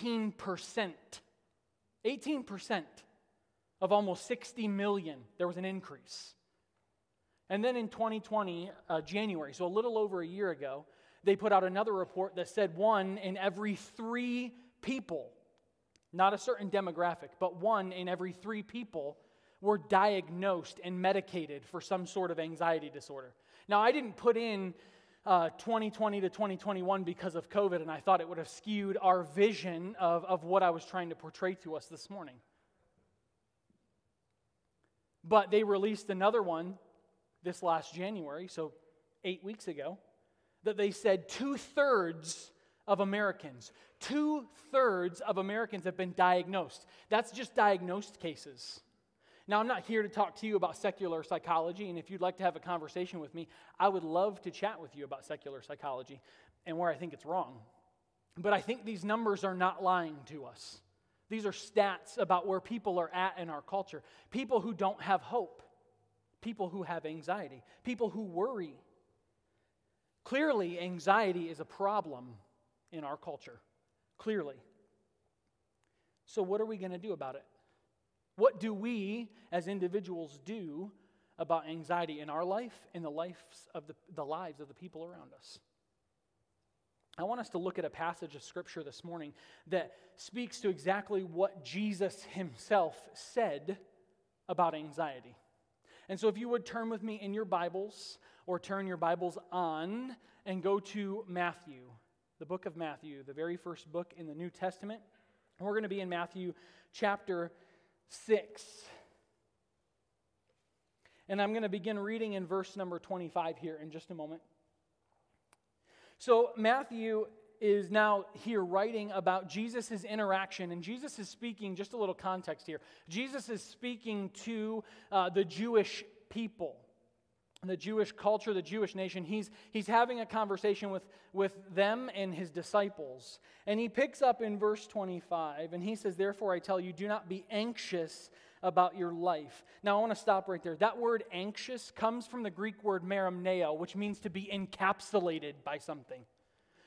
18%. 18% of almost 60 million, there was an increase. And then in 2020, uh, January, so a little over a year ago, they put out another report that said one in every three people, not a certain demographic, but one in every three people were diagnosed and medicated for some sort of anxiety disorder. Now, I didn't put in uh, 2020 to 2021 because of COVID, and I thought it would have skewed our vision of, of what I was trying to portray to us this morning. But they released another one this last January, so eight weeks ago, that they said two thirds of Americans, two thirds of Americans have been diagnosed. That's just diagnosed cases. Now, I'm not here to talk to you about secular psychology, and if you'd like to have a conversation with me, I would love to chat with you about secular psychology and where I think it's wrong. But I think these numbers are not lying to us. These are stats about where people are at in our culture. People who don't have hope, people who have anxiety, people who worry. Clearly, anxiety is a problem in our culture. Clearly. So, what are we going to do about it? What do we as individuals do about anxiety in our life and the lives of the, the lives of the people around us? I want us to look at a passage of scripture this morning that speaks to exactly what Jesus himself said about anxiety. And so, if you would turn with me in your Bibles or turn your Bibles on and go to Matthew, the book of Matthew, the very first book in the New Testament. We're going to be in Matthew chapter 6. And I'm going to begin reading in verse number 25 here in just a moment. So, Matthew is now here writing about Jesus' interaction, and Jesus is speaking, just a little context here. Jesus is speaking to uh, the Jewish people the Jewish culture, the Jewish nation, he's, he's having a conversation with, with them and his disciples. And he picks up in verse 25 and he says, Therefore I tell you, do not be anxious about your life. Now I want to stop right there. That word anxious comes from the Greek word merimneo, which means to be encapsulated by something,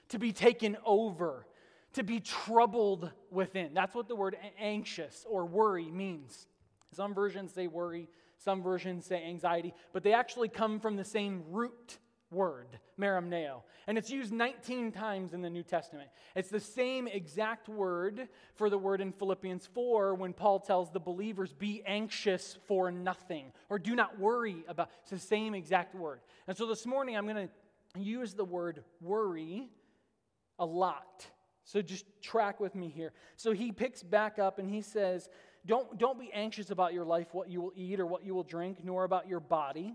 to be taken over, to be troubled within. That's what the word anxious or worry means. Some versions say worry, some versions say anxiety, but they actually come from the same root word, merimneo. And it's used 19 times in the New Testament. It's the same exact word for the word in Philippians 4 when Paul tells the believers, be anxious for nothing, or do not worry about. It's the same exact word. And so this morning I'm going to use the word worry a lot. So just track with me here. So he picks back up and he says, don't, don't be anxious about your life, what you will eat or what you will drink, nor about your body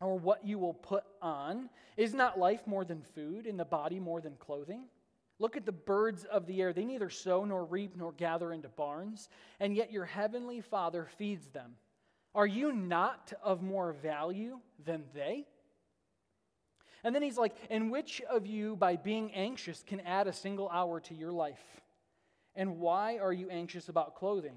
or what you will put on. Is not life more than food, and the body more than clothing? Look at the birds of the air. They neither sow nor reap nor gather into barns, and yet your heavenly Father feeds them. Are you not of more value than they? And then he's like, And which of you, by being anxious, can add a single hour to your life? And why are you anxious about clothing?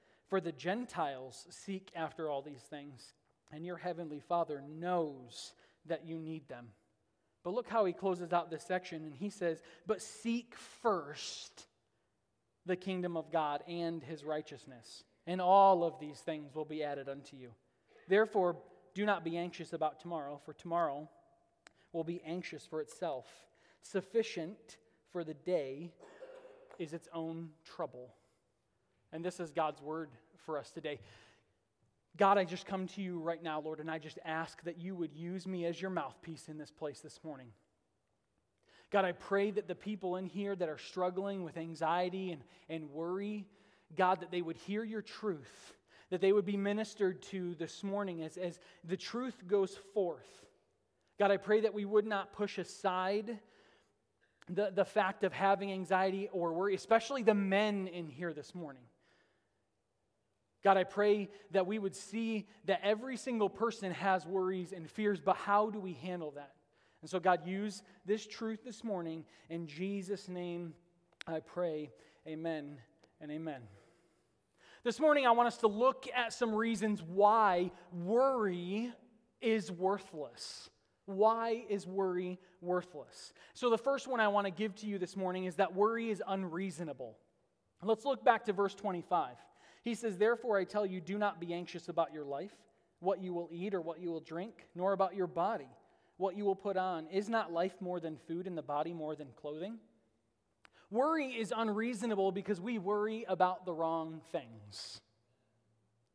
For the Gentiles seek after all these things, and your heavenly Father knows that you need them. But look how he closes out this section, and he says, But seek first the kingdom of God and his righteousness, and all of these things will be added unto you. Therefore, do not be anxious about tomorrow, for tomorrow will be anxious for itself. Sufficient for the day is its own trouble. And this is God's word for us today. God, I just come to you right now, Lord, and I just ask that you would use me as your mouthpiece in this place this morning. God, I pray that the people in here that are struggling with anxiety and, and worry, God, that they would hear your truth, that they would be ministered to this morning as, as the truth goes forth. God, I pray that we would not push aside the, the fact of having anxiety or worry, especially the men in here this morning. God, I pray that we would see that every single person has worries and fears, but how do we handle that? And so, God, use this truth this morning. In Jesus' name, I pray. Amen and amen. This morning, I want us to look at some reasons why worry is worthless. Why is worry worthless? So, the first one I want to give to you this morning is that worry is unreasonable. Let's look back to verse 25. He says, Therefore, I tell you, do not be anxious about your life, what you will eat or what you will drink, nor about your body, what you will put on. Is not life more than food and the body more than clothing? Worry is unreasonable because we worry about the wrong things.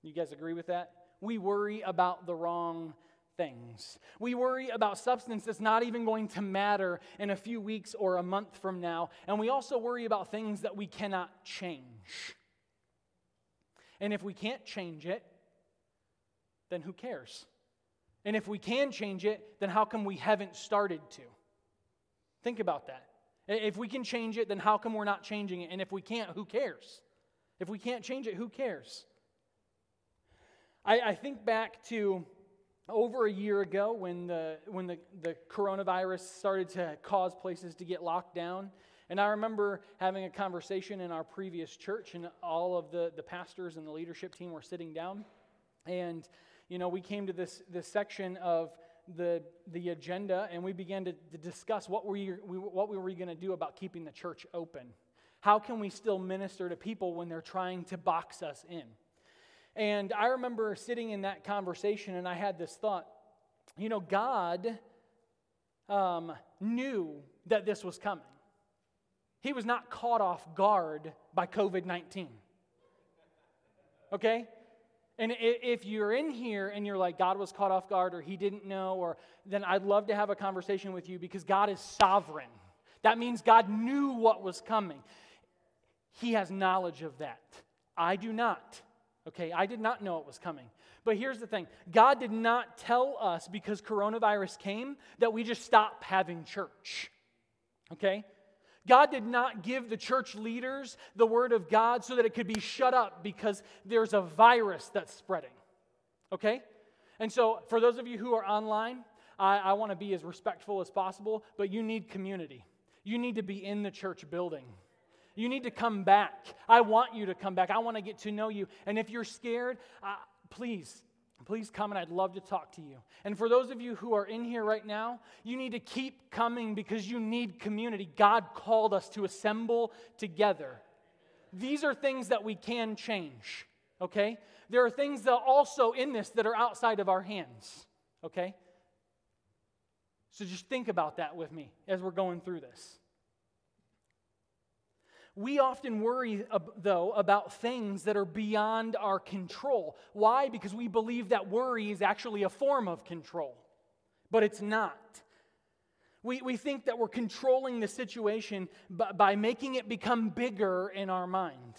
You guys agree with that? We worry about the wrong things. We worry about substance that's not even going to matter in a few weeks or a month from now. And we also worry about things that we cannot change. And if we can't change it, then who cares? And if we can change it, then how come we haven't started to? Think about that. If we can change it, then how come we're not changing it? And if we can't, who cares? If we can't change it, who cares? I, I think back to over a year ago when the, when the, the coronavirus started to cause places to get locked down. And I remember having a conversation in our previous church, and all of the, the pastors and the leadership team were sitting down. And, you know, we came to this, this section of the, the agenda, and we began to, to discuss what, were we, what were we going to do about keeping the church open. How can we still minister to people when they're trying to box us in? And I remember sitting in that conversation, and I had this thought you know, God um, knew that this was coming. He was not caught off guard by COVID 19. Okay? And if you're in here and you're like, God was caught off guard or he didn't know, or then I'd love to have a conversation with you because God is sovereign. That means God knew what was coming. He has knowledge of that. I do not. Okay, I did not know it was coming. But here's the thing God did not tell us because coronavirus came that we just stop having church. Okay? God did not give the church leaders the word of God so that it could be shut up because there's a virus that's spreading. Okay? And so, for those of you who are online, I, I want to be as respectful as possible, but you need community. You need to be in the church building. You need to come back. I want you to come back. I want to get to know you. And if you're scared, uh, please please come and I'd love to talk to you. And for those of you who are in here right now, you need to keep coming because you need community. God called us to assemble together. These are things that we can change, okay? There are things that also in this that are outside of our hands, okay? So just think about that with me as we're going through this. We often worry, though, about things that are beyond our control. Why? Because we believe that worry is actually a form of control, but it's not. We, we think that we're controlling the situation by, by making it become bigger in our mind.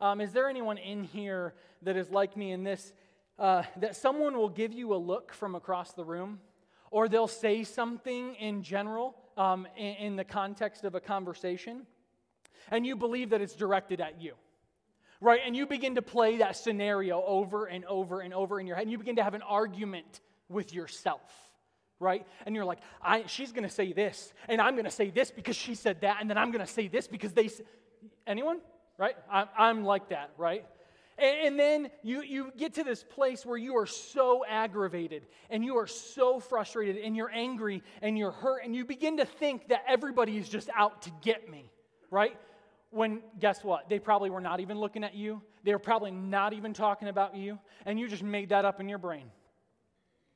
Um, is there anyone in here that is like me in this? Uh, that someone will give you a look from across the room, or they'll say something in general um, in, in the context of a conversation and you believe that it's directed at you. Right? And you begin to play that scenario over and over and over in your head, and you begin to have an argument with yourself. Right? And you're like, I, she's going to say this, and I'm going to say this because she said that, and then I'm going to say this because they. Anyone? Right? I'm, I'm like that, right? And then you, you get to this place where you are so aggravated and you are so frustrated and you're angry and you're hurt and you begin to think that everybody is just out to get me, right? When guess what? They probably were not even looking at you. They were probably not even talking about you, and you just made that up in your brain.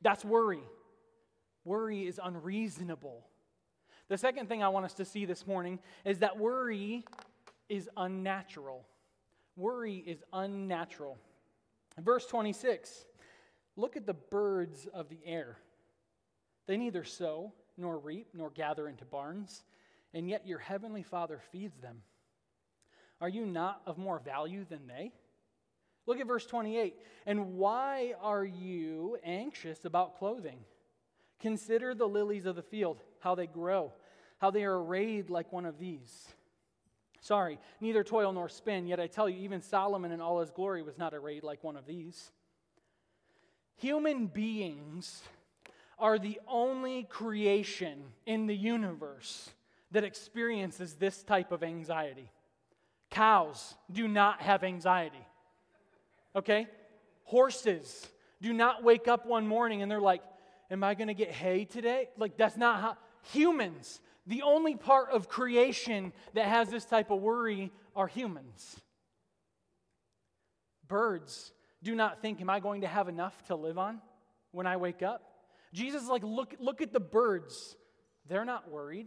That's worry. Worry is unreasonable. The second thing I want us to see this morning is that worry is unnatural. Worry is unnatural. Verse 26 Look at the birds of the air. They neither sow, nor reap, nor gather into barns, and yet your heavenly Father feeds them. Are you not of more value than they? Look at verse 28. And why are you anxious about clothing? Consider the lilies of the field, how they grow. how they are arrayed like one of these. Sorry, neither toil nor spin, yet I tell you, even Solomon in all his glory was not arrayed like one of these. Human beings are the only creation in the universe that experiences this type of anxiety. Cows do not have anxiety. Okay? Horses do not wake up one morning and they're like, Am I going to get hay today? Like, that's not how. Humans, the only part of creation that has this type of worry are humans. Birds do not think, Am I going to have enough to live on when I wake up? Jesus is like, Look, look at the birds. They're not worried.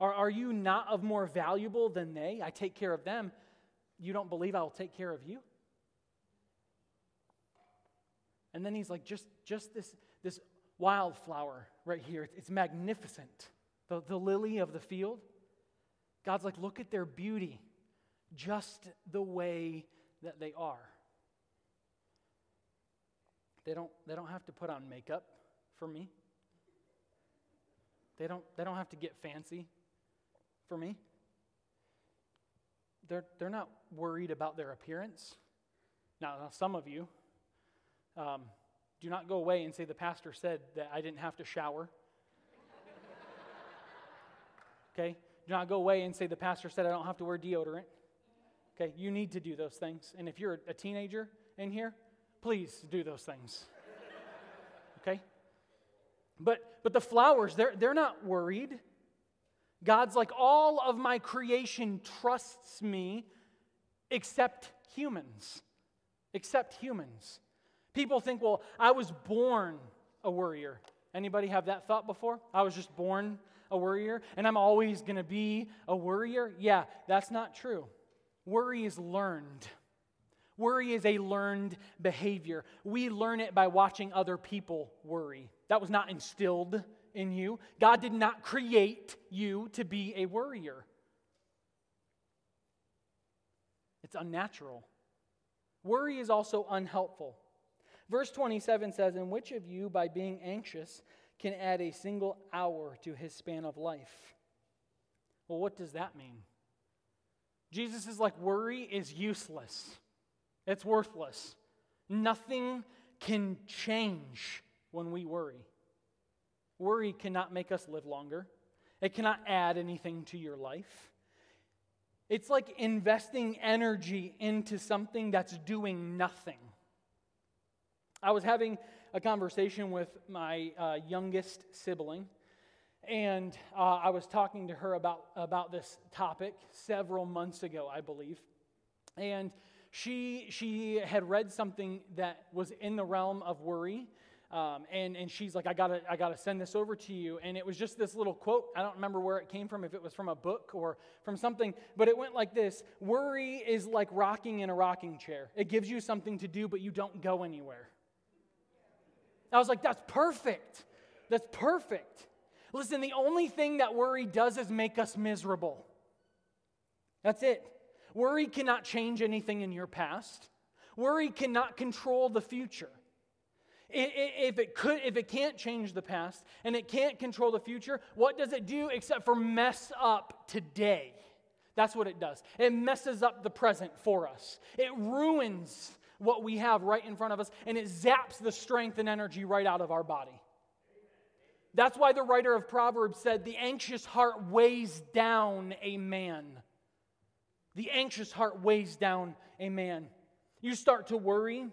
Are, are you not of more valuable than they? I take care of them. You don't believe I will take care of you? And then he's like, just, just this, this wildflower right here, it's magnificent. The, the lily of the field. God's like, look at their beauty, just the way that they are. They don't, they don't have to put on makeup for me. They don't, they don't have to get fancy for me. They're, they're not worried about their appearance. Now, now some of you um, do not go away and say, The pastor said that I didn't have to shower. okay? Do not go away and say, The pastor said I don't have to wear deodorant. Okay? You need to do those things. And if you're a teenager in here, please do those things. okay? But, but the flowers, they're, they're not worried. God's like, all of my creation trusts me except humans. Except humans. People think, well, I was born a worrier. Anybody have that thought before? I was just born a worrier and I'm always going to be a worrier? Yeah, that's not true. Worry is learned. Worry is a learned behavior. We learn it by watching other people worry. That was not instilled in you. God did not create you to be a worrier. It's unnatural. Worry is also unhelpful. Verse 27 says, And which of you, by being anxious, can add a single hour to his span of life? Well, what does that mean? Jesus is like, worry is useless, it's worthless. Nothing can change when we worry. Worry cannot make us live longer, it cannot add anything to your life. It's like investing energy into something that's doing nothing. I was having a conversation with my uh, youngest sibling, and uh, I was talking to her about, about this topic several months ago, I believe. And she, she had read something that was in the realm of worry um, and, and she's like, I gotta, I gotta send this over to you. And it was just this little quote. I don't remember where it came from, if it was from a book or from something, but it went like this Worry is like rocking in a rocking chair. It gives you something to do, but you don't go anywhere. I was like, that's perfect. That's perfect. Listen, the only thing that worry does is make us miserable. That's it. Worry cannot change anything in your past. Worry cannot control the future. If it, could, if it can't change the past and it can't control the future, what does it do except for mess up today? That's what it does. It messes up the present for us. It ruins what we have right in front of us and it zaps the strength and energy right out of our body. That's why the writer of Proverbs said, The anxious heart weighs down a man. The anxious heart weighs down a man. You start to worry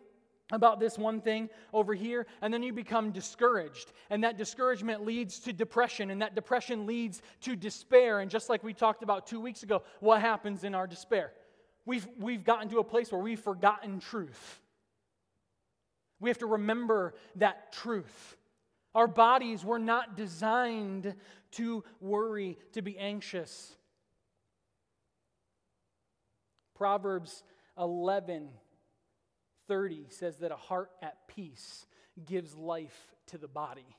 about this one thing over here, and then you become discouraged. And that discouragement leads to depression, and that depression leads to despair. And just like we talked about two weeks ago, what happens in our despair? We've, we've gotten to a place where we've forgotten truth. We have to remember that truth. Our bodies were not designed to worry, to be anxious. Proverbs 11 30 says that a heart at peace gives life to the body.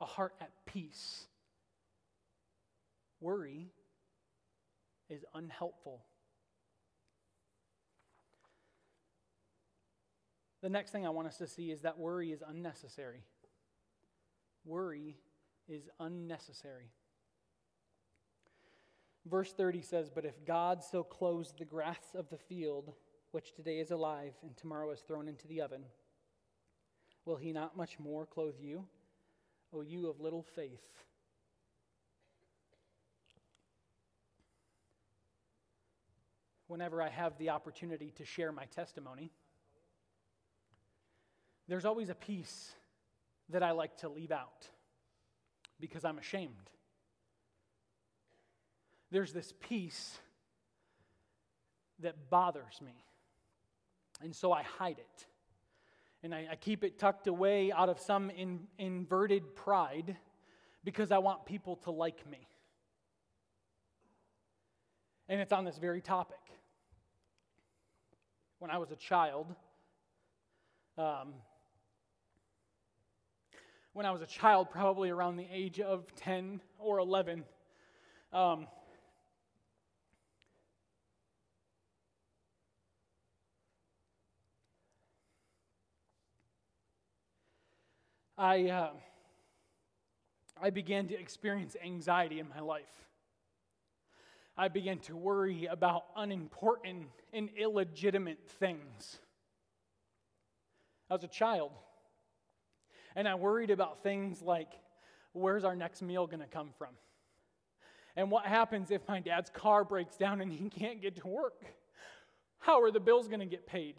A heart at peace. Worry is unhelpful. The next thing I want us to see is that worry is unnecessary. Worry is unnecessary. Verse 30 says, But if God so clothes the grass of the field, which today is alive and tomorrow is thrown into the oven, will he not much more clothe you, O you of little faith? Whenever I have the opportunity to share my testimony, there's always a piece that I like to leave out because I'm ashamed. There's this piece that bothers me, and so I hide it. And I, I keep it tucked away out of some in, inverted pride because I want people to like me. And it's on this very topic. When I was a child, um, when I was a child, probably around the age of 10 or 11. Um, I, uh, I began to experience anxiety in my life. I began to worry about unimportant and illegitimate things. I was a child. And I worried about things like where's our next meal going to come from? And what happens if my dad's car breaks down and he can't get to work? How are the bills going to get paid?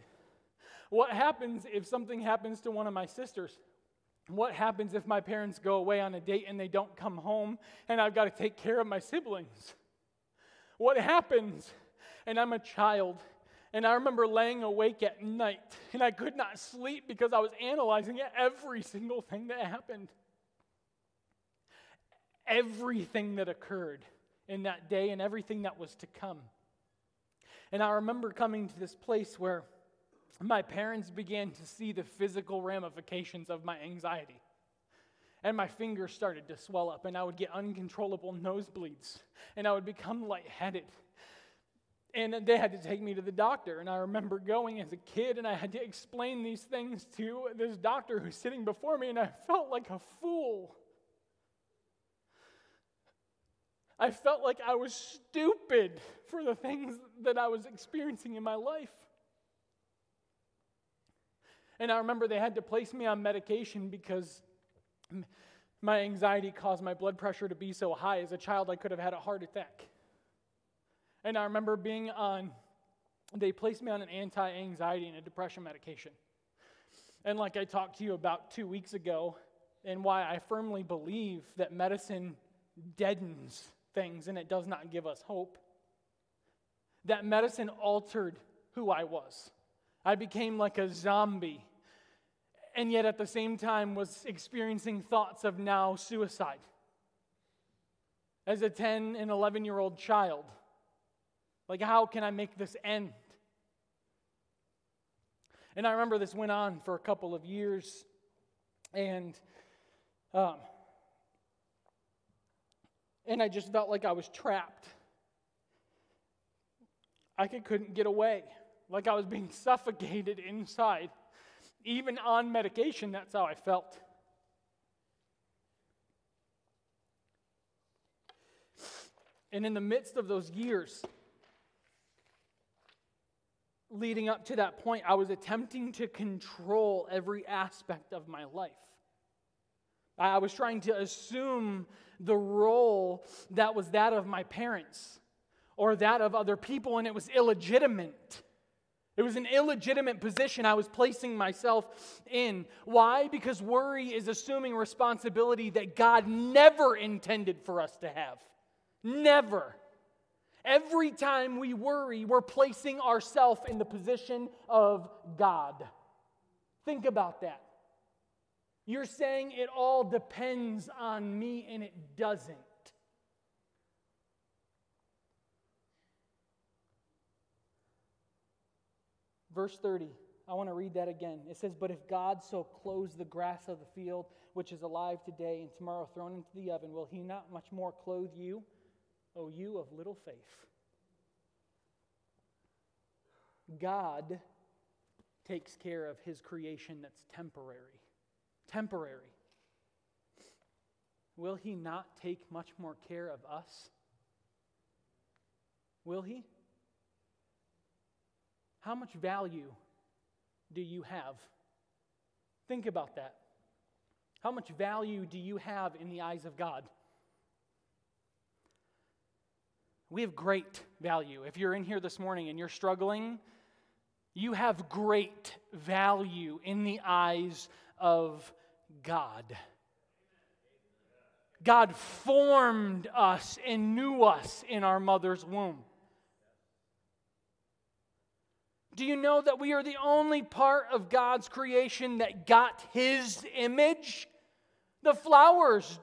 What happens if something happens to one of my sisters? What happens if my parents go away on a date and they don't come home and I've got to take care of my siblings? What happens and I'm a child and I remember laying awake at night and I could not sleep because I was analyzing every single thing that happened. Everything that occurred in that day and everything that was to come. And I remember coming to this place where my parents began to see the physical ramifications of my anxiety. And my fingers started to swell up, and I would get uncontrollable nosebleeds, and I would become lightheaded and they had to take me to the doctor. And I remember going as a kid, and I had to explain these things to this doctor who's sitting before me, and I felt like a fool. I felt like I was stupid for the things that I was experiencing in my life. And I remember they had to place me on medication because my anxiety caused my blood pressure to be so high. As a child, I could have had a heart attack. And I remember being on, they placed me on an anti anxiety and a depression medication. And like I talked to you about two weeks ago, and why I firmly believe that medicine deadens things and it does not give us hope, that medicine altered who I was. I became like a zombie, and yet at the same time was experiencing thoughts of now suicide. As a 10 and 11 year old child, like, how can I make this end? And I remember this went on for a couple of years, and um, and I just felt like I was trapped. I couldn't get away, like I was being suffocated inside. Even on medication, that's how I felt. And in the midst of those years, leading up to that point, I was attempting to control every aspect of my life. I was trying to assume the role that was that of my parents or that of other people, and it was illegitimate. It was an illegitimate position I was placing myself in. Why? Because worry is assuming responsibility that God never intended for us to have. Never. Every time we worry, we're placing ourselves in the position of God. Think about that. You're saying it all depends on me, and it doesn't. Verse 30, I want to read that again. It says, But if God so clothes the grass of the field, which is alive today and tomorrow thrown into the oven, will he not much more clothe you? O you of little faith. God takes care of his creation that's temporary. Temporary. Will he not take much more care of us? Will He? How much value do you have? Think about that. How much value do you have in the eyes of God? We have great value. If you're in here this morning and you're struggling, you have great value in the eyes of God. God formed us and knew us in our mother's womb. Do you know that we are the only part of God's creation that got His image? The flowers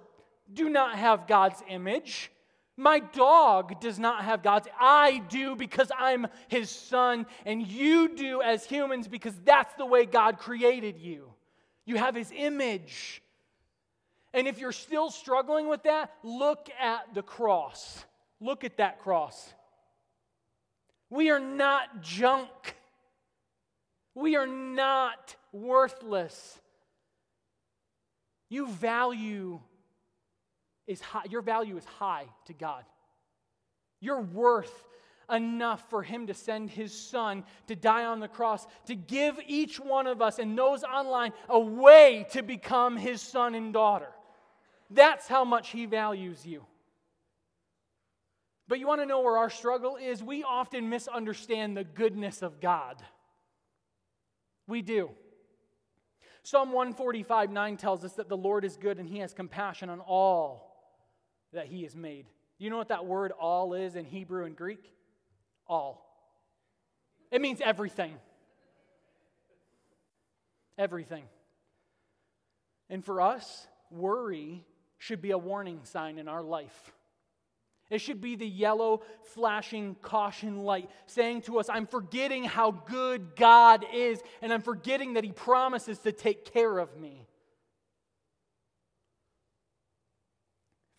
do not have God's image. My dog does not have God's. I do because I'm His son, and you do as humans because that's the way God created you. You have His image. And if you're still struggling with that, look at the cross. Look at that cross. We are not junk. We are not worthless. You value is high, your value is high to God. You're worth enough for him to send his son to die on the cross, to give each one of us and those online a way to become his son and daughter. That's how much he values you. But you want to know where our struggle is? We often misunderstand the goodness of God. We do. Psalm 145 9 tells us that the Lord is good and he has compassion on all that he has made. You know what that word all is in Hebrew and Greek? All. It means everything. Everything. And for us, worry should be a warning sign in our life. It should be the yellow flashing caution light saying to us, I'm forgetting how good God is, and I'm forgetting that He promises to take care of me.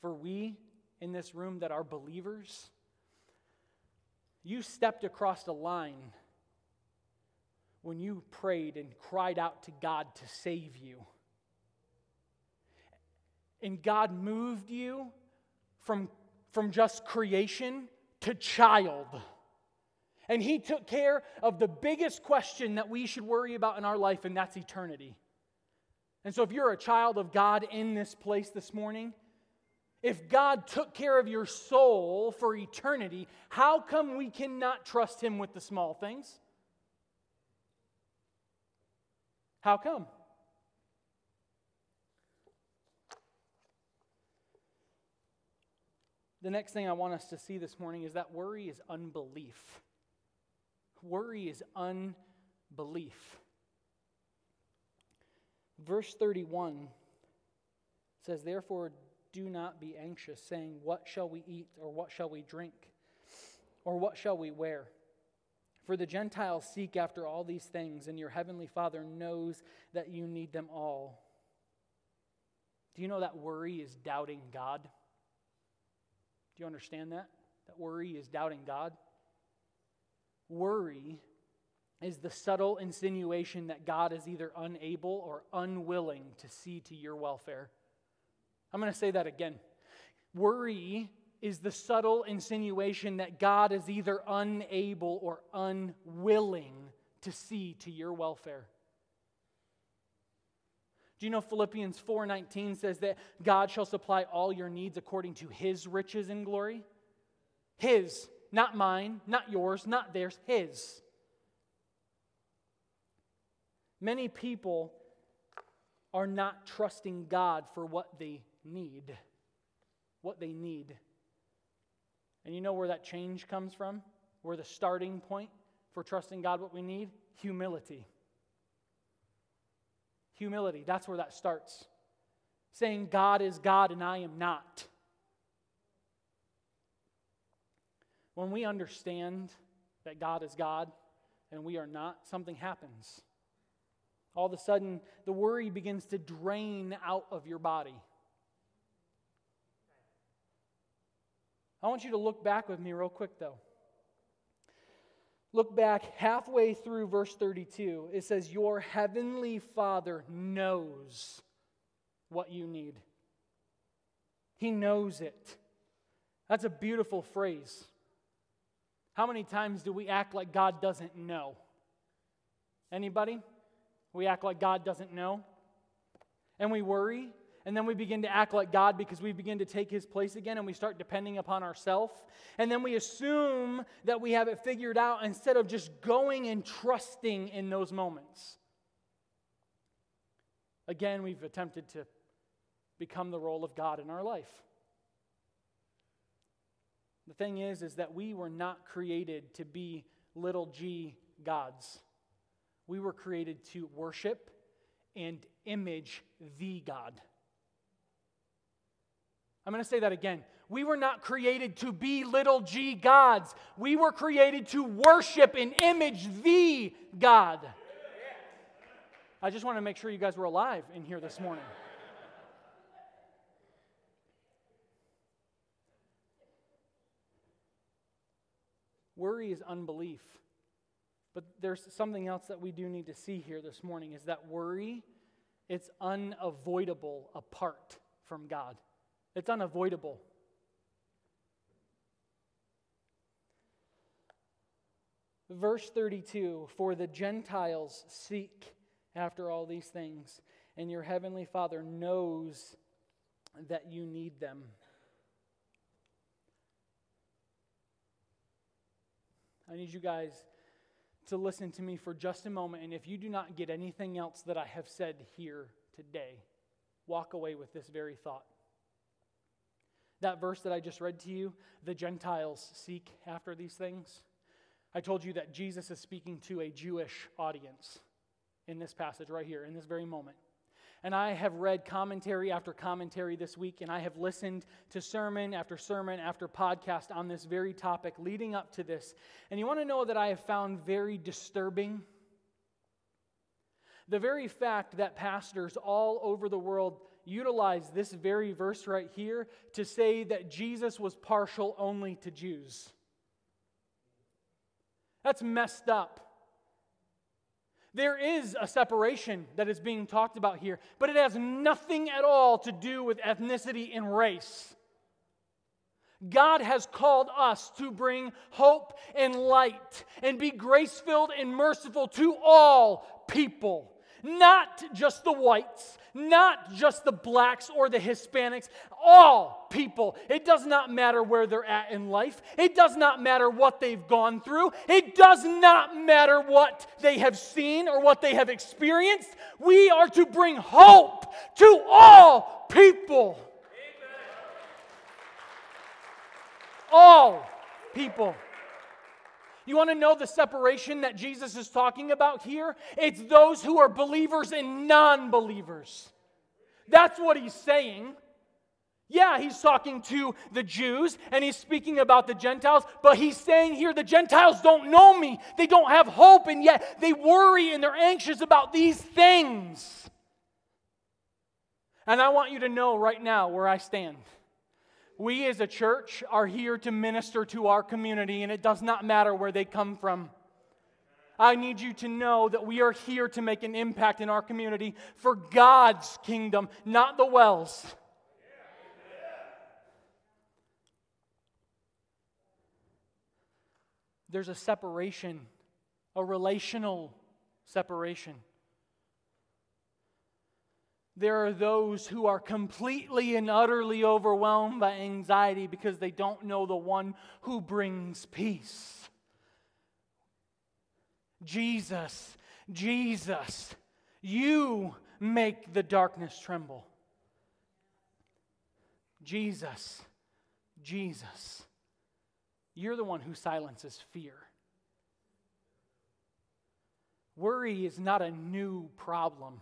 For we in this room that are believers, you stepped across the line when you prayed and cried out to God to save you and God moved you from, from just creation to child. And He took care of the biggest question that we should worry about in our life, and that's eternity. And so, if you're a child of God in this place this morning, if God took care of your soul for eternity, how come we cannot trust Him with the small things? How come? The next thing I want us to see this morning is that worry is unbelief. Worry is unbelief. Verse 31 says, Therefore, do not be anxious, saying, What shall we eat, or what shall we drink, or what shall we wear? For the Gentiles seek after all these things, and your heavenly Father knows that you need them all. Do you know that worry is doubting God? Do you understand that? That worry is doubting God. Worry is the subtle insinuation that God is either unable or unwilling to see to your welfare. I'm going to say that again. Worry is the subtle insinuation that God is either unable or unwilling to see to your welfare. Do you know Philippians 4:19 says that God shall supply all your needs according to his riches and glory? His, not mine, not yours, not theirs, his. Many people are not trusting God for what they need. What they need. And you know where that change comes from? Where the starting point for trusting God what we need? Humility. Humility, that's where that starts. Saying, God is God and I am not. When we understand that God is God and we are not, something happens. All of a sudden, the worry begins to drain out of your body. I want you to look back with me, real quick, though. Look back halfway through verse 32. It says, Your heavenly Father knows what you need. He knows it. That's a beautiful phrase. How many times do we act like God doesn't know? Anybody? We act like God doesn't know. And we worry. And then we begin to act like God because we begin to take his place again and we start depending upon ourselves. And then we assume that we have it figured out instead of just going and trusting in those moments. Again, we've attempted to become the role of God in our life. The thing is is that we were not created to be little g gods. We were created to worship and image the God. I'm going to say that again. We were not created to be little g gods. We were created to worship and image the God. I just want to make sure you guys were alive in here this morning. Worry is unbelief. But there's something else that we do need to see here this morning is that worry it's unavoidable apart from God. It's unavoidable. Verse 32 For the Gentiles seek after all these things, and your heavenly Father knows that you need them. I need you guys to listen to me for just a moment. And if you do not get anything else that I have said here today, walk away with this very thought. That verse that I just read to you, the Gentiles seek after these things. I told you that Jesus is speaking to a Jewish audience in this passage right here, in this very moment. And I have read commentary after commentary this week, and I have listened to sermon after sermon after podcast on this very topic leading up to this. And you want to know that I have found very disturbing? The very fact that pastors all over the world utilize this very verse right here to say that Jesus was partial only to Jews. That's messed up. There is a separation that is being talked about here, but it has nothing at all to do with ethnicity and race. God has called us to bring hope and light and be grace filled and merciful to all people, not just the whites, not just the blacks or the Hispanics, all people. It does not matter where they're at in life. It does not matter what they've gone through. It does not matter what they have seen or what they have experienced. We are to bring hope to all people. All people. You want to know the separation that Jesus is talking about here? It's those who are believers and non believers. That's what he's saying. Yeah, he's talking to the Jews and he's speaking about the Gentiles, but he's saying here the Gentiles don't know me. They don't have hope, and yet they worry and they're anxious about these things. And I want you to know right now where I stand. We as a church are here to minister to our community, and it does not matter where they come from. I need you to know that we are here to make an impact in our community for God's kingdom, not the wells. There's a separation, a relational separation. There are those who are completely and utterly overwhelmed by anxiety because they don't know the one who brings peace. Jesus, Jesus, you make the darkness tremble. Jesus, Jesus, you're the one who silences fear. Worry is not a new problem.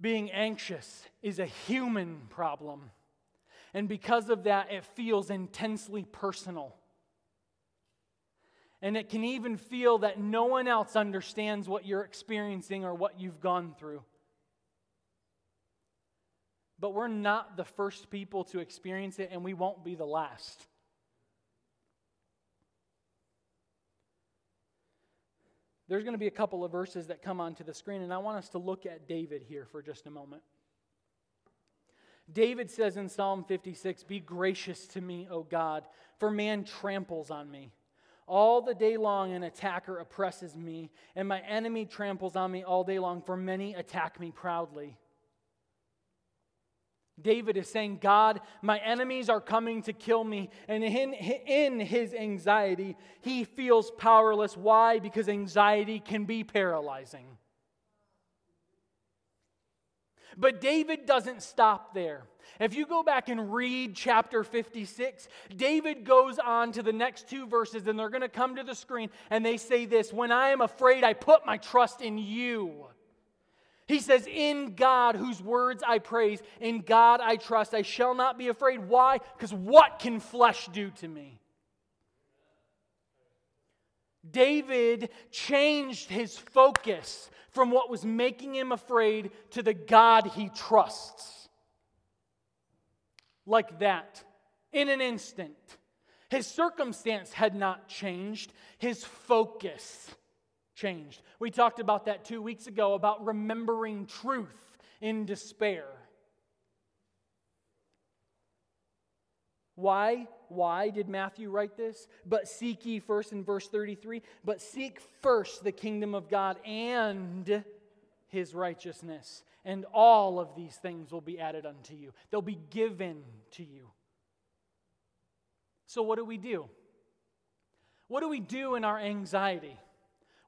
Being anxious is a human problem. And because of that, it feels intensely personal. And it can even feel that no one else understands what you're experiencing or what you've gone through. But we're not the first people to experience it, and we won't be the last. There's going to be a couple of verses that come onto the screen, and I want us to look at David here for just a moment. David says in Psalm 56 Be gracious to me, O God, for man tramples on me. All the day long, an attacker oppresses me, and my enemy tramples on me all day long, for many attack me proudly. David is saying, God, my enemies are coming to kill me. And in, in his anxiety, he feels powerless. Why? Because anxiety can be paralyzing. But David doesn't stop there. If you go back and read chapter 56, David goes on to the next two verses, and they're going to come to the screen, and they say this When I am afraid, I put my trust in you. He says, In God, whose words I praise, in God I trust, I shall not be afraid. Why? Because what can flesh do to me? David changed his focus from what was making him afraid to the God he trusts. Like that, in an instant. His circumstance had not changed, his focus changed. We talked about that two weeks ago about remembering truth in despair. Why? Why did Matthew write this? But seek ye first in verse 33, but seek first the kingdom of God and his righteousness, and all of these things will be added unto you. They'll be given to you. So, what do we do? What do we do in our anxiety?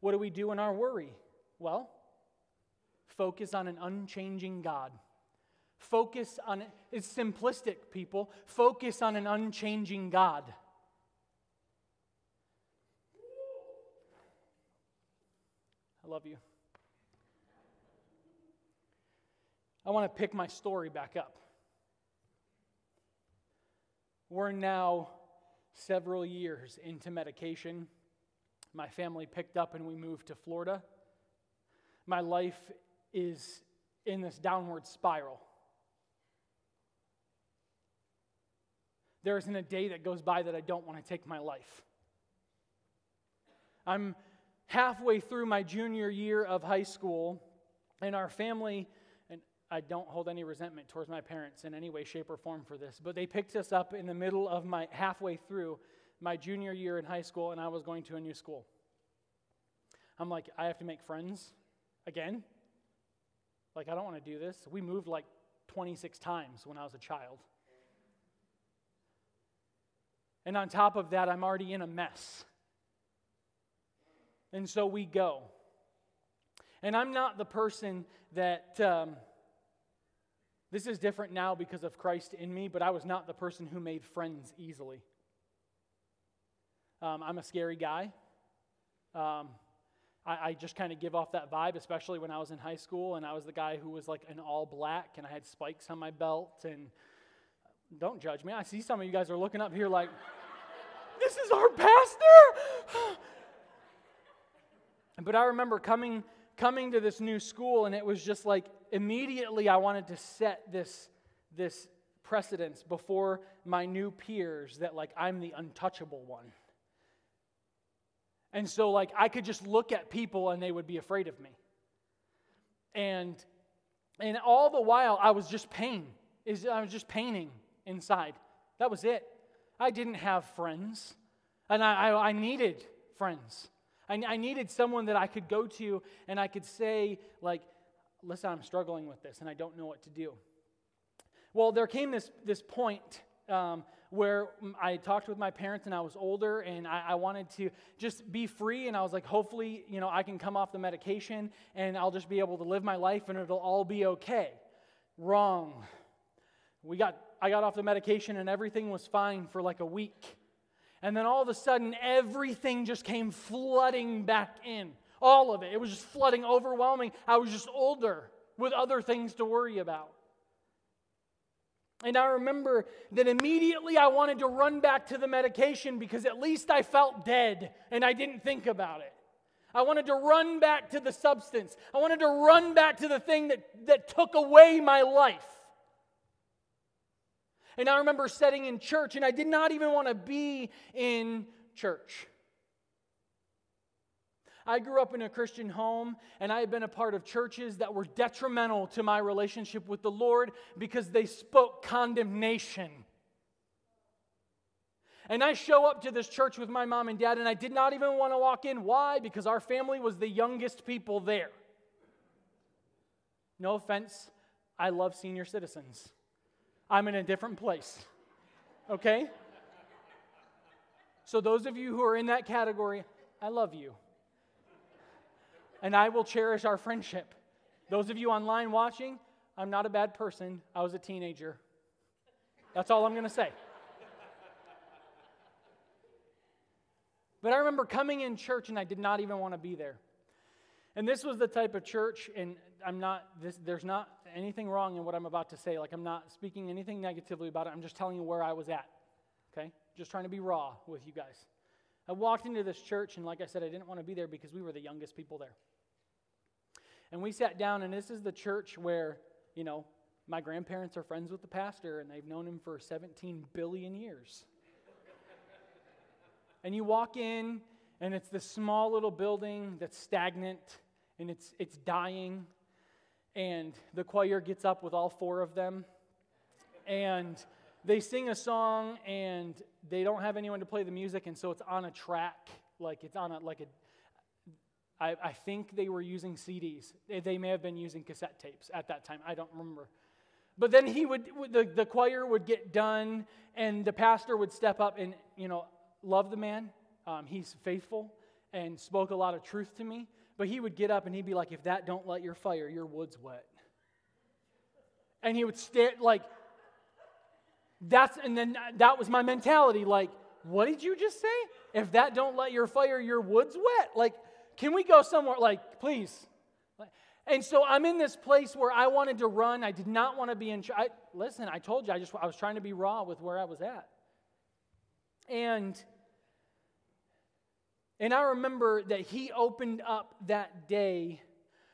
What do we do in our worry? Well, focus on an unchanging God. Focus on, it's simplistic, people. Focus on an unchanging God. I love you. I want to pick my story back up. We're now several years into medication my family picked up and we moved to Florida. My life is in this downward spiral. There isn't a day that goes by that I don't want to take my life. I'm halfway through my junior year of high school, and our family, and I don't hold any resentment towards my parents in any way, shape, or form for this, but they picked us up in the middle of my halfway through my junior year in high school, and I was going to a new school. I'm like, I have to make friends again? Like, I don't want to do this. We moved like 26 times when I was a child. And on top of that, I'm already in a mess. And so we go. And I'm not the person that, um, this is different now because of Christ in me, but I was not the person who made friends easily. Um, I'm a scary guy. Um, I, I just kind of give off that vibe, especially when I was in high school and I was the guy who was like an all black and I had spikes on my belt. And don't judge me. I see some of you guys are looking up here like, this is our pastor. but I remember coming coming to this new school and it was just like immediately I wanted to set this this precedence before my new peers that like I'm the untouchable one. And so, like, I could just look at people and they would be afraid of me. And, and all the while, I was just pain. Is I was just painting inside. That was it. I didn't have friends, and I, I, I needed friends. I, I needed someone that I could go to and I could say, like, listen, I'm struggling with this and I don't know what to do. Well, there came this, this point um, where I talked with my parents and I was older and I, I, wanted to just be free. And I was like, hopefully, you know, I can come off the medication and I'll just be able to live my life and it'll all be okay. Wrong. We got, I got off the medication and everything was fine for like a week. And then all of a sudden, everything just came flooding back in. All of it. It was just flooding, overwhelming. I was just older with other things to worry about. And I remember that immediately I wanted to run back to the medication because at least I felt dead and I didn't think about it. I wanted to run back to the substance. I wanted to run back to the thing that, that took away my life. And I remember sitting in church and I did not even want to be in church. I grew up in a Christian home, and I have been a part of churches that were detrimental to my relationship with the Lord because they spoke condemnation. And I show up to this church with my mom and dad, and I did not even want to walk in. Why? Because our family was the youngest people there. No offense, I love senior citizens. I'm in a different place. Okay? So, those of you who are in that category, I love you. And I will cherish our friendship. Those of you online watching, I'm not a bad person. I was a teenager. That's all I'm going to say. But I remember coming in church and I did not even want to be there. And this was the type of church, and I'm not, this, there's not anything wrong in what I'm about to say. Like, I'm not speaking anything negatively about it. I'm just telling you where I was at. Okay? Just trying to be raw with you guys. I walked into this church, and like I said, I didn't want to be there because we were the youngest people there. And we sat down, and this is the church where, you know, my grandparents are friends with the pastor, and they've known him for 17 billion years. and you walk in, and it's this small little building that's stagnant, and it's, it's dying and the choir gets up with all four of them and they sing a song and they don't have anyone to play the music and so it's on a track like it's on a like a I, I think they were using CDs. They may have been using cassette tapes at that time. I don't remember. But then he would, the, the choir would get done, and the pastor would step up and, you know, love the man. Um, he's faithful and spoke a lot of truth to me. But he would get up and he'd be like, if that don't light your fire, your wood's wet. And he would stare like, that's, and then that was my mentality. Like, what did you just say? If that don't light your fire, your wood's wet. Like, can we go somewhere? Like, please. And so I'm in this place where I wanted to run. I did not want to be in. I, listen, I told you I just I was trying to be raw with where I was at. And and I remember that he opened up that day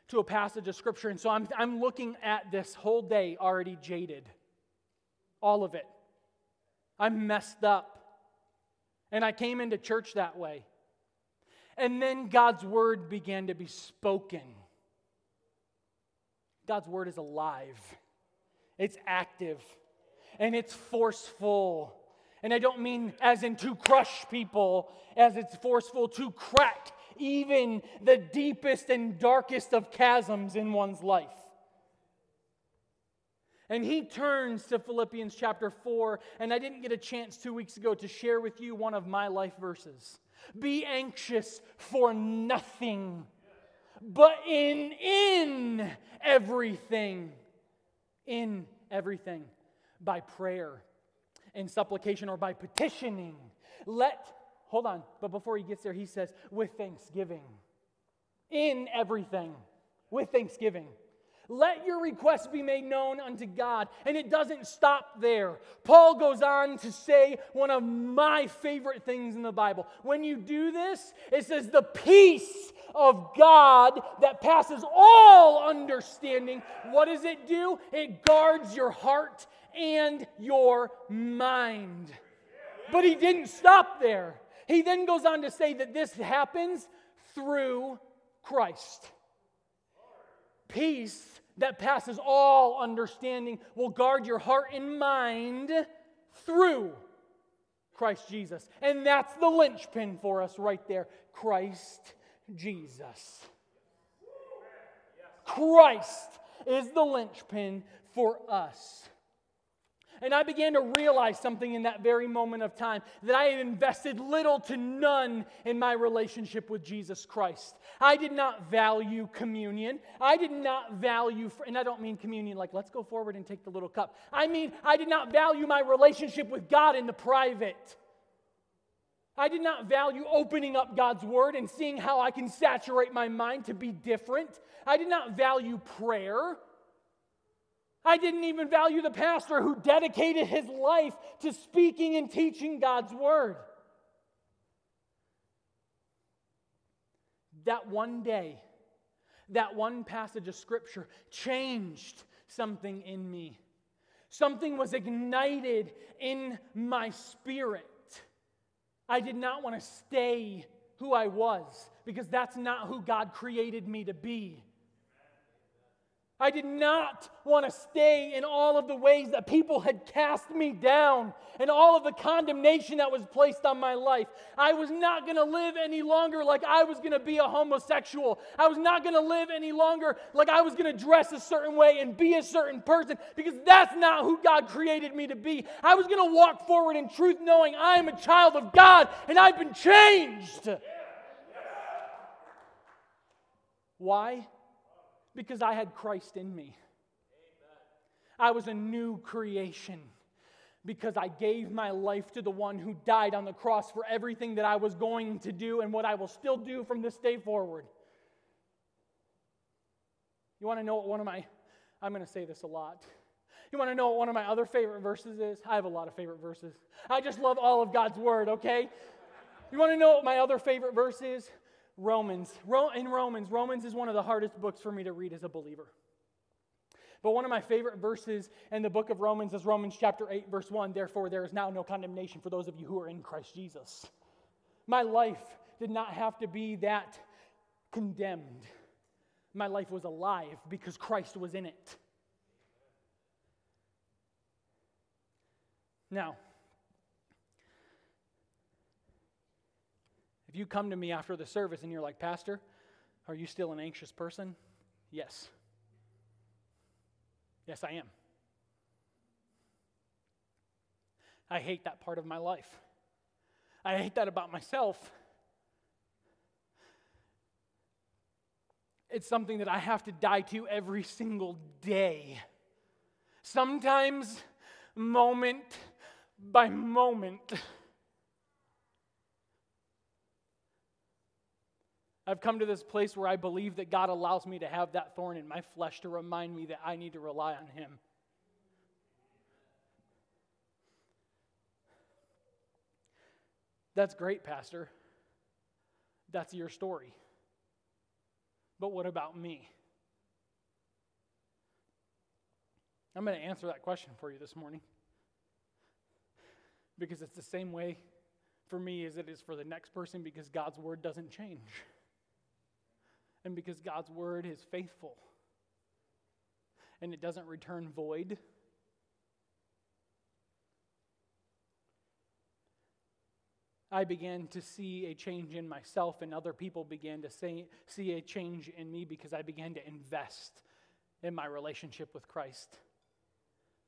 to a passage of scripture. And so I'm, I'm looking at this whole day already jaded. All of it. I'm messed up. And I came into church that way. And then God's word began to be spoken. God's word is alive, it's active, and it's forceful. And I don't mean as in to crush people, as it's forceful to crack even the deepest and darkest of chasms in one's life. And he turns to Philippians chapter 4, and I didn't get a chance two weeks ago to share with you one of my life verses. Be anxious for nothing, but in in everything, in everything by prayer in supplication or by petitioning. Let, hold on, but before he gets there, he says, with thanksgiving. In everything, with thanksgiving. Let your requests be made known unto God. And it doesn't stop there. Paul goes on to say one of my favorite things in the Bible. When you do this, it says, the peace of God that passes all understanding. What does it do? It guards your heart and your mind. But he didn't stop there. He then goes on to say that this happens through Christ. Peace that passes all understanding will guard your heart and mind through Christ Jesus. And that's the linchpin for us right there Christ Jesus. Christ is the linchpin for us. And I began to realize something in that very moment of time that I had invested little to none in my relationship with Jesus Christ. I did not value communion. I did not value, and I don't mean communion like let's go forward and take the little cup. I mean, I did not value my relationship with God in the private. I did not value opening up God's word and seeing how I can saturate my mind to be different. I did not value prayer. I didn't even value the pastor who dedicated his life to speaking and teaching God's word. That one day, that one passage of scripture changed something in me. Something was ignited in my spirit. I did not want to stay who I was because that's not who God created me to be. I did not want to stay in all of the ways that people had cast me down and all of the condemnation that was placed on my life. I was not going to live any longer like I was going to be a homosexual. I was not going to live any longer like I was going to dress a certain way and be a certain person because that's not who God created me to be. I was going to walk forward in truth knowing I am a child of God and I've been changed. Why? Because I had Christ in me. I was a new creation because I gave my life to the one who died on the cross for everything that I was going to do and what I will still do from this day forward. You want to know what one of my, I'm going to say this a lot. You want to know what one of my other favorite verses is? I have a lot of favorite verses. I just love all of God's word, okay? You want to know what my other favorite verse is? Romans. In Romans, Romans is one of the hardest books for me to read as a believer. But one of my favorite verses in the book of Romans is Romans chapter 8, verse 1. Therefore, there is now no condemnation for those of you who are in Christ Jesus. My life did not have to be that condemned. My life was alive because Christ was in it. Now, If you come to me after the service and you're like, Pastor, are you still an anxious person? Yes. Yes, I am. I hate that part of my life. I hate that about myself. It's something that I have to die to every single day. Sometimes, moment by moment. I've come to this place where I believe that God allows me to have that thorn in my flesh to remind me that I need to rely on Him. That's great, Pastor. That's your story. But what about me? I'm going to answer that question for you this morning. Because it's the same way for me as it is for the next person, because God's word doesn't change and because God's word is faithful and it doesn't return void. I began to see a change in myself, and other people began to say, see a change in me because I began to invest in my relationship with Christ.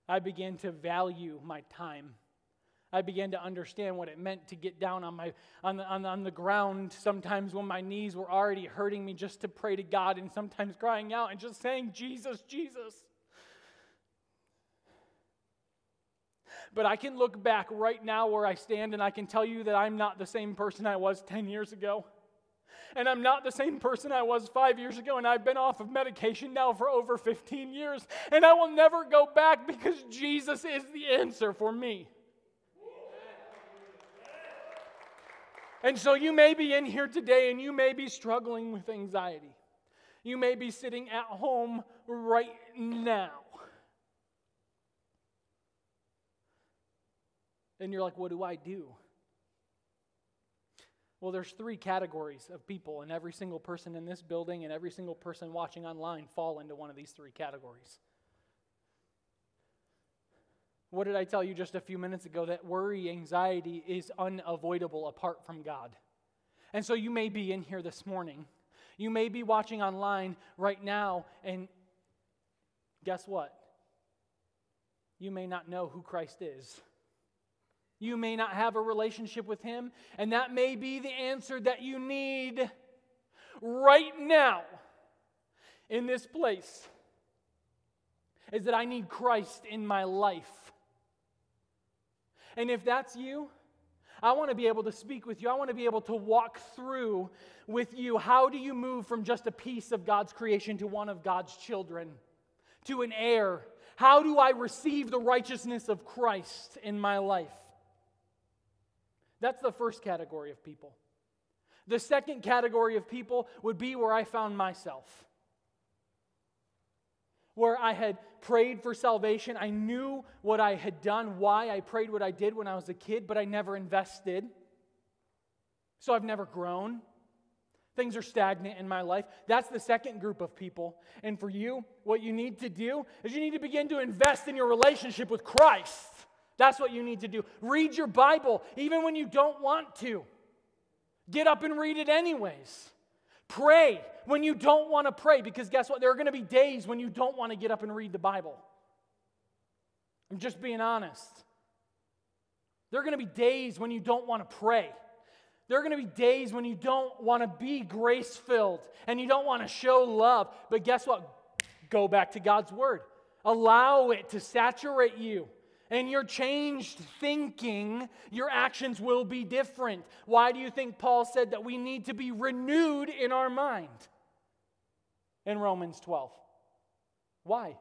I began to value my time. I began to understand what it meant to get down on, my, on, the, on, the, on the ground sometimes when my knees were already hurting me just to pray to God and sometimes crying out and just saying, Jesus, Jesus. But I can look back right now where I stand and I can tell you that I'm not the same person I was 10 years ago. And I'm not the same person I was five years ago, and I've been off of medication now for over 15 years, and I will never go back because Jesus is the answer for me. And so you may be in here today and you may be struggling with anxiety. You may be sitting at home right now. And you're like, what do I do? Well, there's three categories of people, and every single person in this building and every single person watching online fall into one of these three categories. What did I tell you just a few minutes ago? That worry, anxiety is unavoidable apart from God. And so you may be in here this morning. You may be watching online right now, and guess what? You may not know who Christ is. You may not have a relationship with Him, and that may be the answer that you need right now in this place. Is that I need Christ in my life. And if that's you, I want to be able to speak with you. I want to be able to walk through with you. How do you move from just a piece of God's creation to one of God's children, to an heir? How do I receive the righteousness of Christ in my life? That's the first category of people. The second category of people would be where I found myself where I had prayed for salvation. I knew what I had done, why I prayed what I did when I was a kid, but I never invested. So I've never grown. Things are stagnant in my life. That's the second group of people. And for you, what you need to do is you need to begin to invest in your relationship with Christ. That's what you need to do. Read your Bible, even when you don't want to. Get up and read it anyways. Pray when you don't want to pray, because guess what? There are going to be days when you don't want to get up and read the Bible. I'm just being honest. There are going to be days when you don't want to pray. There are going to be days when you don't want to be grace filled and you don't want to show love. But guess what? Go back to God's Word. Allow it to saturate you. And your changed thinking, your actions will be different. Why do you think Paul said that we need to be renewed in our mind in Romans 12? Why?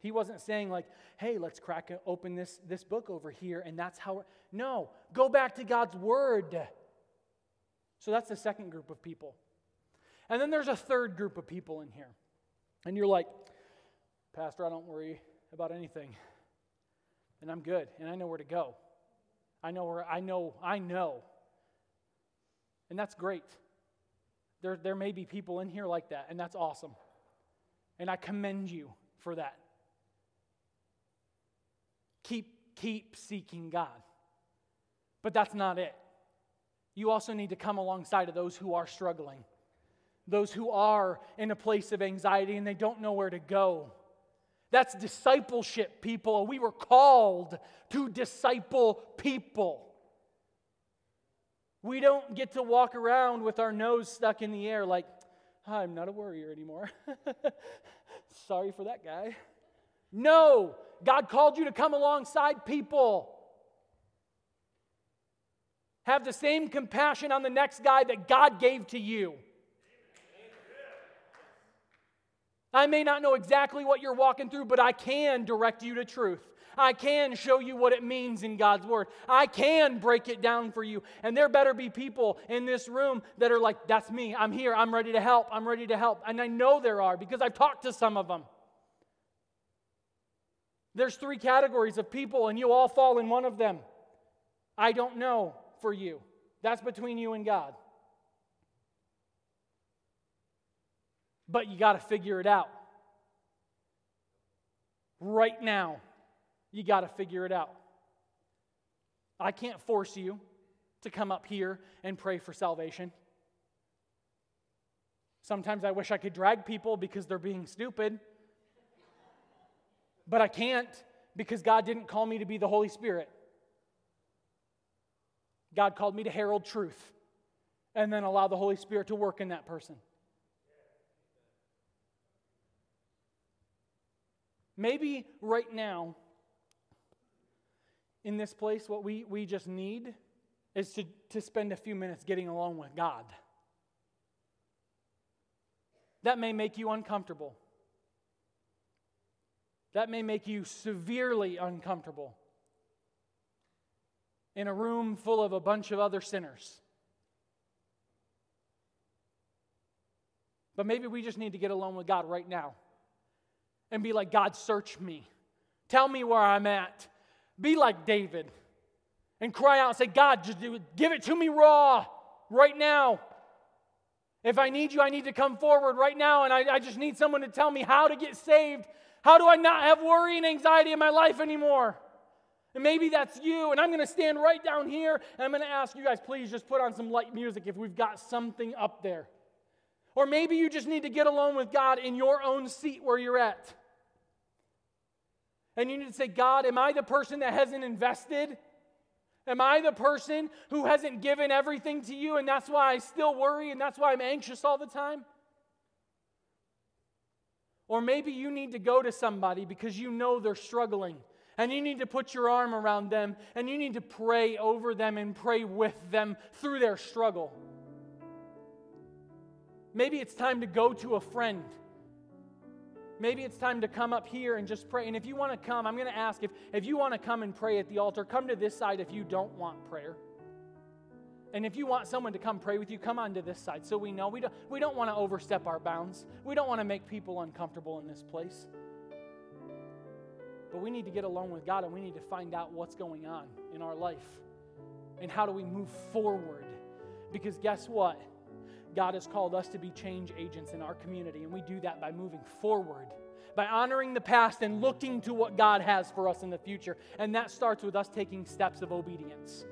He wasn't saying, like, hey, let's crack open this, this book over here, and that's how. No, go back to God's Word. So that's the second group of people. And then there's a third group of people in here. And you're like, Pastor, I don't worry about anything. And I'm good, and I know where to go. I know where I know, I know. And that's great. There, there may be people in here like that, and that's awesome. And I commend you for that. Keep, keep seeking God. But that's not it. You also need to come alongside of those who are struggling, those who are in a place of anxiety and they don't know where to go. That's discipleship, people. We were called to disciple people. We don't get to walk around with our nose stuck in the air like, I'm not a worrier anymore. Sorry for that guy. No, God called you to come alongside people. Have the same compassion on the next guy that God gave to you. I may not know exactly what you're walking through, but I can direct you to truth. I can show you what it means in God's Word. I can break it down for you. And there better be people in this room that are like, that's me. I'm here. I'm ready to help. I'm ready to help. And I know there are because I've talked to some of them. There's three categories of people, and you all fall in one of them. I don't know for you. That's between you and God. But you got to figure it out. Right now, you got to figure it out. I can't force you to come up here and pray for salvation. Sometimes I wish I could drag people because they're being stupid. But I can't because God didn't call me to be the Holy Spirit. God called me to herald truth and then allow the Holy Spirit to work in that person. Maybe right now, in this place, what we, we just need is to, to spend a few minutes getting along with God. That may make you uncomfortable. That may make you severely uncomfortable in a room full of a bunch of other sinners. But maybe we just need to get alone with God right now and be like, God, search me. Tell me where I'm at. Be like David and cry out and say, God, just give it to me raw right now. If I need you, I need to come forward right now, and I, I just need someone to tell me how to get saved how do I not have worry and anxiety in my life anymore? And maybe that's you. And I'm going to stand right down here and I'm going to ask you guys, please just put on some light music if we've got something up there. Or maybe you just need to get alone with God in your own seat where you're at. And you need to say, God, am I the person that hasn't invested? Am I the person who hasn't given everything to you and that's why I still worry and that's why I'm anxious all the time? Or maybe you need to go to somebody because you know they're struggling and you need to put your arm around them and you need to pray over them and pray with them through their struggle. Maybe it's time to go to a friend. Maybe it's time to come up here and just pray. And if you want to come, I'm going to ask if, if you want to come and pray at the altar, come to this side if you don't want prayer. And if you want someone to come pray with you, come onto this side so we know. We don't, we don't want to overstep our bounds. We don't want to make people uncomfortable in this place. But we need to get along with God and we need to find out what's going on in our life. And how do we move forward? Because guess what? God has called us to be change agents in our community, and we do that by moving forward, by honoring the past and looking to what God has for us in the future. And that starts with us taking steps of obedience.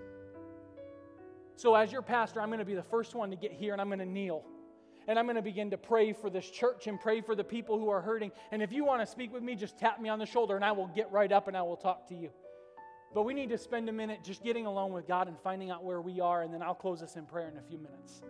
So, as your pastor, I'm going to be the first one to get here and I'm going to kneel. And I'm going to begin to pray for this church and pray for the people who are hurting. And if you want to speak with me, just tap me on the shoulder and I will get right up and I will talk to you. But we need to spend a minute just getting alone with God and finding out where we are, and then I'll close us in prayer in a few minutes.